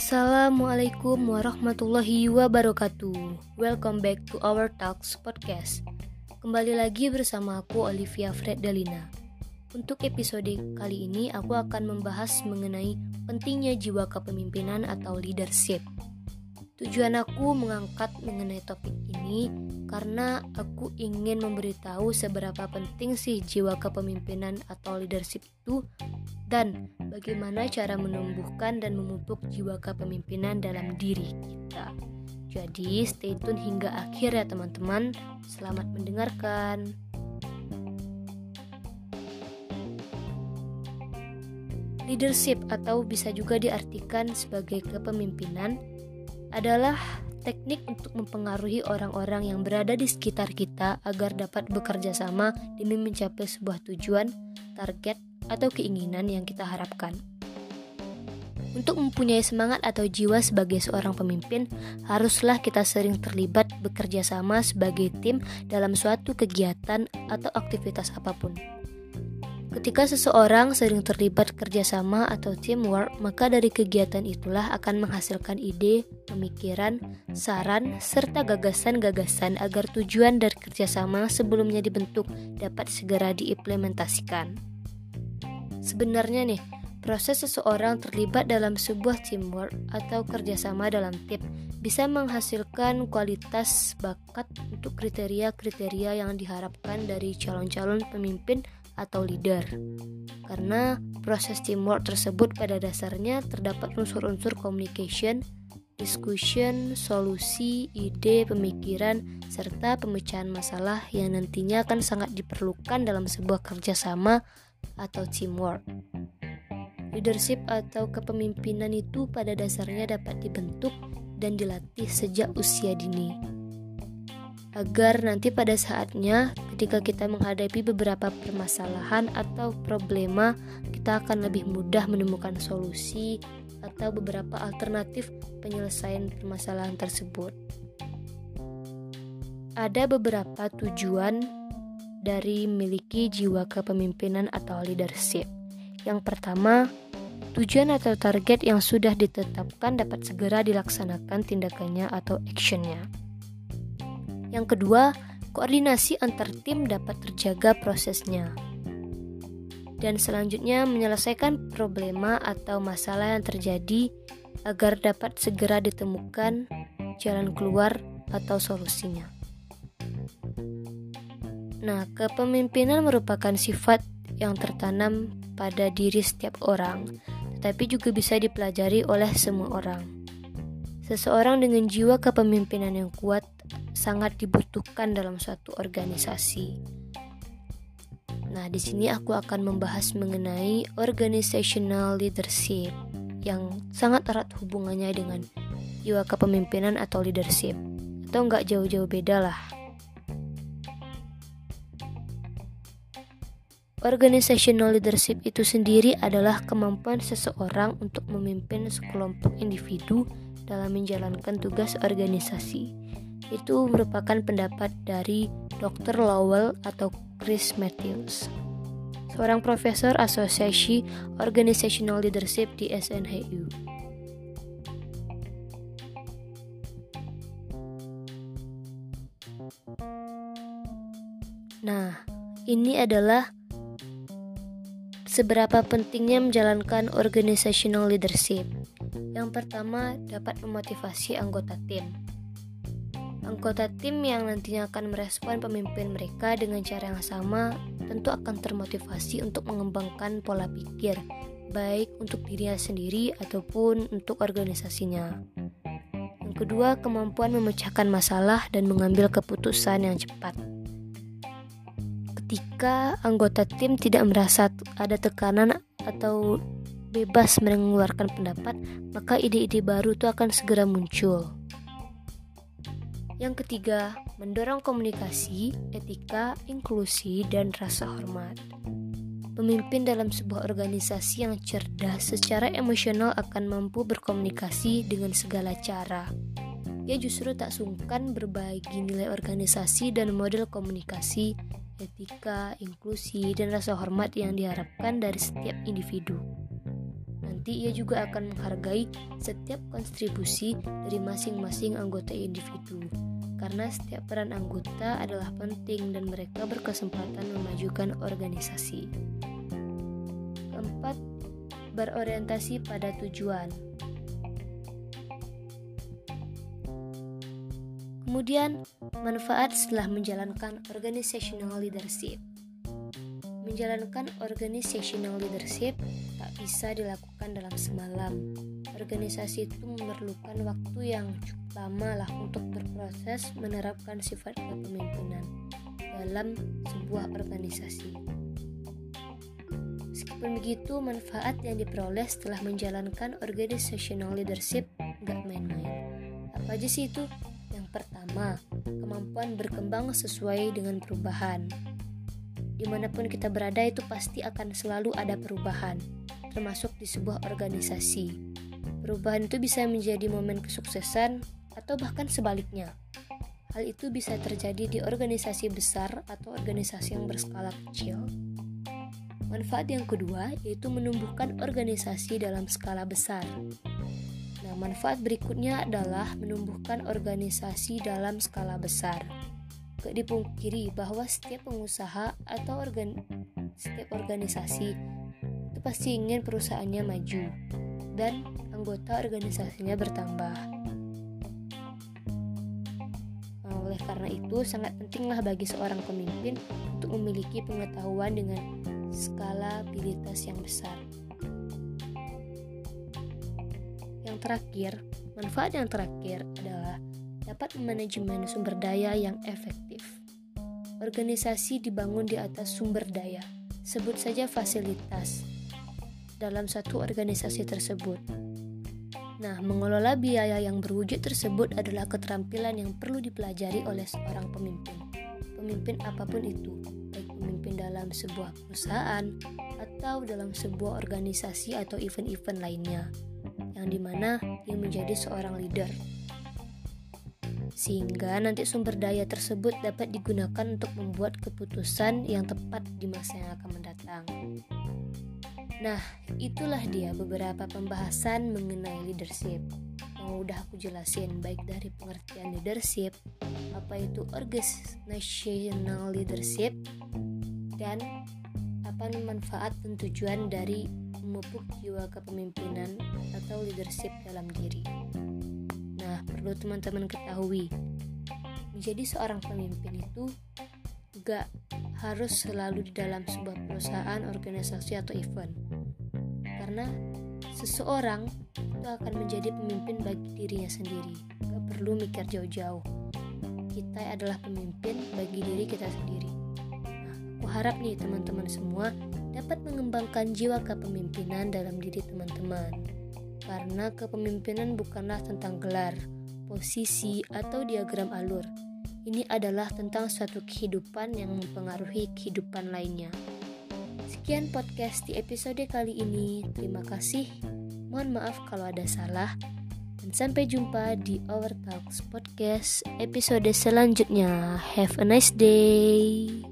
Assalamualaikum warahmatullahi wabarakatuh. Welcome back to our Talks podcast. Kembali lagi bersama aku Olivia Fred Dalina. Untuk episode kali ini aku akan membahas mengenai pentingnya jiwa kepemimpinan atau leadership. Tujuan aku mengangkat mengenai topik ini karena aku ingin memberitahu seberapa penting sih jiwa kepemimpinan atau leadership itu dan bagaimana cara menumbuhkan dan memupuk jiwa kepemimpinan dalam diri kita. Jadi stay tune hingga akhir ya teman-teman. Selamat mendengarkan. Leadership atau bisa juga diartikan sebagai kepemimpinan adalah teknik untuk mempengaruhi orang-orang yang berada di sekitar kita agar dapat bekerja sama demi mencapai sebuah tujuan, target, atau keinginan yang kita harapkan. Untuk mempunyai semangat atau jiwa sebagai seorang pemimpin, haruslah kita sering terlibat bekerja sama sebagai tim dalam suatu kegiatan atau aktivitas apa pun. Ketika seseorang sering terlibat kerjasama atau teamwork, maka dari kegiatan itulah akan menghasilkan ide, pemikiran, saran, serta gagasan-gagasan agar tujuan dari kerjasama sebelumnya dibentuk dapat segera diimplementasikan. Sebenarnya nih, proses seseorang terlibat dalam sebuah teamwork atau kerjasama dalam tim bisa menghasilkan kualitas bakat untuk kriteria-kriteria yang diharapkan dari calon-calon pemimpin atau leader. Karena proses teamwork tersebut pada dasarnya terdapat unsur-unsur communication, discussion, solusi, ide, pemikiran, serta pemecahan masalah yang nantinya akan sangat diperlukan dalam sebuah kerjasama atau teamwork. Leadership atau kepemimpinan itu pada dasarnya dapat dibentuk dan dilatih sejak usia dini agar nanti pada saatnya ketika kita menghadapi beberapa permasalahan atau problema kita akan lebih mudah menemukan solusi atau beberapa alternatif penyelesaian permasalahan tersebut. Ada beberapa tujuan dari memiliki jiwa kepemimpinan atau leadership. Yang pertama, tujuan atau target yang sudah ditetapkan dapat segera dilaksanakan tindakannya atau actionnya. Yang kedua, koordinasi antar tim dapat terjaga prosesnya. Dan selanjutnya, menyelesaikan problema atau masalah yang terjadi agar dapat segera ditemukan jalan keluar atau solusinya. Nah, kepemimpinan merupakan sifat yang tertanam pada diri setiap orang, tetapi juga bisa dipelajari oleh semua orang. Seseorang dengan jiwa kepemimpinan yang kuat sangat dibutuhkan dalam suatu organisasi. Nah, di sini aku akan membahas mengenai organizational leadership yang sangat erat hubungannya dengan jiwa kepemimpinan atau leadership atau nggak jauh-jauh beda lah. Organizational leadership itu sendiri adalah kemampuan seseorang untuk memimpin sekelompok individu dalam menjalankan tugas organisasi itu merupakan pendapat dari Dr. Lowell atau Chris Matthews, seorang profesor asosiasi Organizational Leadership di SNHU. Nah, ini adalah seberapa pentingnya menjalankan organizational leadership. Yang pertama, dapat memotivasi anggota tim. Anggota tim yang nantinya akan merespon pemimpin mereka dengan cara yang sama tentu akan termotivasi untuk mengembangkan pola pikir, baik untuk dirinya sendiri ataupun untuk organisasinya. Yang kedua, kemampuan memecahkan masalah dan mengambil keputusan yang cepat. Ketika anggota tim tidak merasa ada tekanan atau bebas mengeluarkan pendapat, maka ide-ide baru itu akan segera muncul. Yang ketiga, mendorong komunikasi, etika, inklusi, dan rasa hormat. Pemimpin dalam sebuah organisasi yang cerdas secara emosional akan mampu berkomunikasi dengan segala cara. Ia justru tak sungkan berbagi nilai organisasi dan model komunikasi, etika, inklusi, dan rasa hormat yang diharapkan dari setiap individu. nanti ia juga akan menghargai setiap kontribusi dari masing-masing anggota individu. Karena setiap peran anggota adalah penting dan mereka berkesempatan memajukan organisasi. Keempat, berorientasi pada tujuan. Kemudian, manfaat setelah menjalankan organizational leadership. Menjalankan organizational leadership tak bisa dilakukan dalam semalam. Organisasi itu memerlukan waktu yang cukup lama lah untuk berproses menerapkan sifat kepemimpinan dalam sebuah organisasi. Meskipun begitu, manfaat yang diperoleh setelah menjalankan organizational leadership nggak main-main. Apa aja sih itu? Pertama, kemampuan berkembang sesuai dengan perubahan. Di mana pun kita berada itu pasti akan selalu ada perubahan, termasuk di sebuah organisasi. Perubahan itu bisa menjadi momen kesuksesan atau bahkan sebaliknya. Hal itu bisa terjadi di organisasi besar atau organisasi yang berskala kecil. Manfaat yang kedua yaitu menumbuhkan organisasi dalam skala besar. Nah, manfaat berikutnya adalah menumbuhkan organisasi dalam skala besar. Gak dipungkiri bahwa setiap pengusaha atau organ setiap organisasi itu pasti ingin perusahaannya maju dan anggota organisasinya bertambah. Oleh karena itu, sangat pentinglah bagi seorang pemimpin untuk memiliki pengetahuan dengan skalabilitas yang besar. terakhir, manfaat yang terakhir adalah dapat manajemen sumber daya yang efektif. Organisasi dibangun di atas sumber daya, sebut saja fasilitas, dalam satu organisasi tersebut. Nah, mengelola biaya yang berwujud tersebut adalah keterampilan yang perlu dipelajari oleh seorang pemimpin. Pemimpin apa pun itu, baik pemimpin dalam sebuah perusahaan atau dalam sebuah organisasi atau event-event lainnya yang di mana dia menjadi seorang leader. Sehingga nanti sumber daya tersebut dapat digunakan untuk membuat keputusan yang tepat di masa yang akan mendatang. Nah, itulah dia beberapa pembahasan mengenai leadership yang udah aku jelasin baik dari pengertian leadership, apa itu organizational leadership, dan apa manfaat dan tujuan dari memupuk jiwa kepemimpinan atau leadership dalam diri. Nah, perlu teman-teman ketahui, menjadi seorang pemimpin itu gak harus selalu di dalam sebuah perusahaan, organisasi, atau event. Karena seseorang itu akan menjadi pemimpin bagi dirinya sendiri. Gak perlu mikir jauh-jauh. Kita adalah pemimpin bagi diri kita sendiri. Aku harap nih teman-teman semua dapat mengembangkan jiwa kepemimpinan dalam diri teman-teman. Karena kepemimpinan bukanlah tentang gelar, posisi, atau diagram alur. Ini adalah tentang suatu kehidupan yang mempengaruhi kehidupan lainnya. Sekian podcast di episode kali ini. Terima kasih. Mohon maaf kalau ada salah. Dan sampai jumpa di Our Talks Podcast episode selanjutnya. Have a nice day.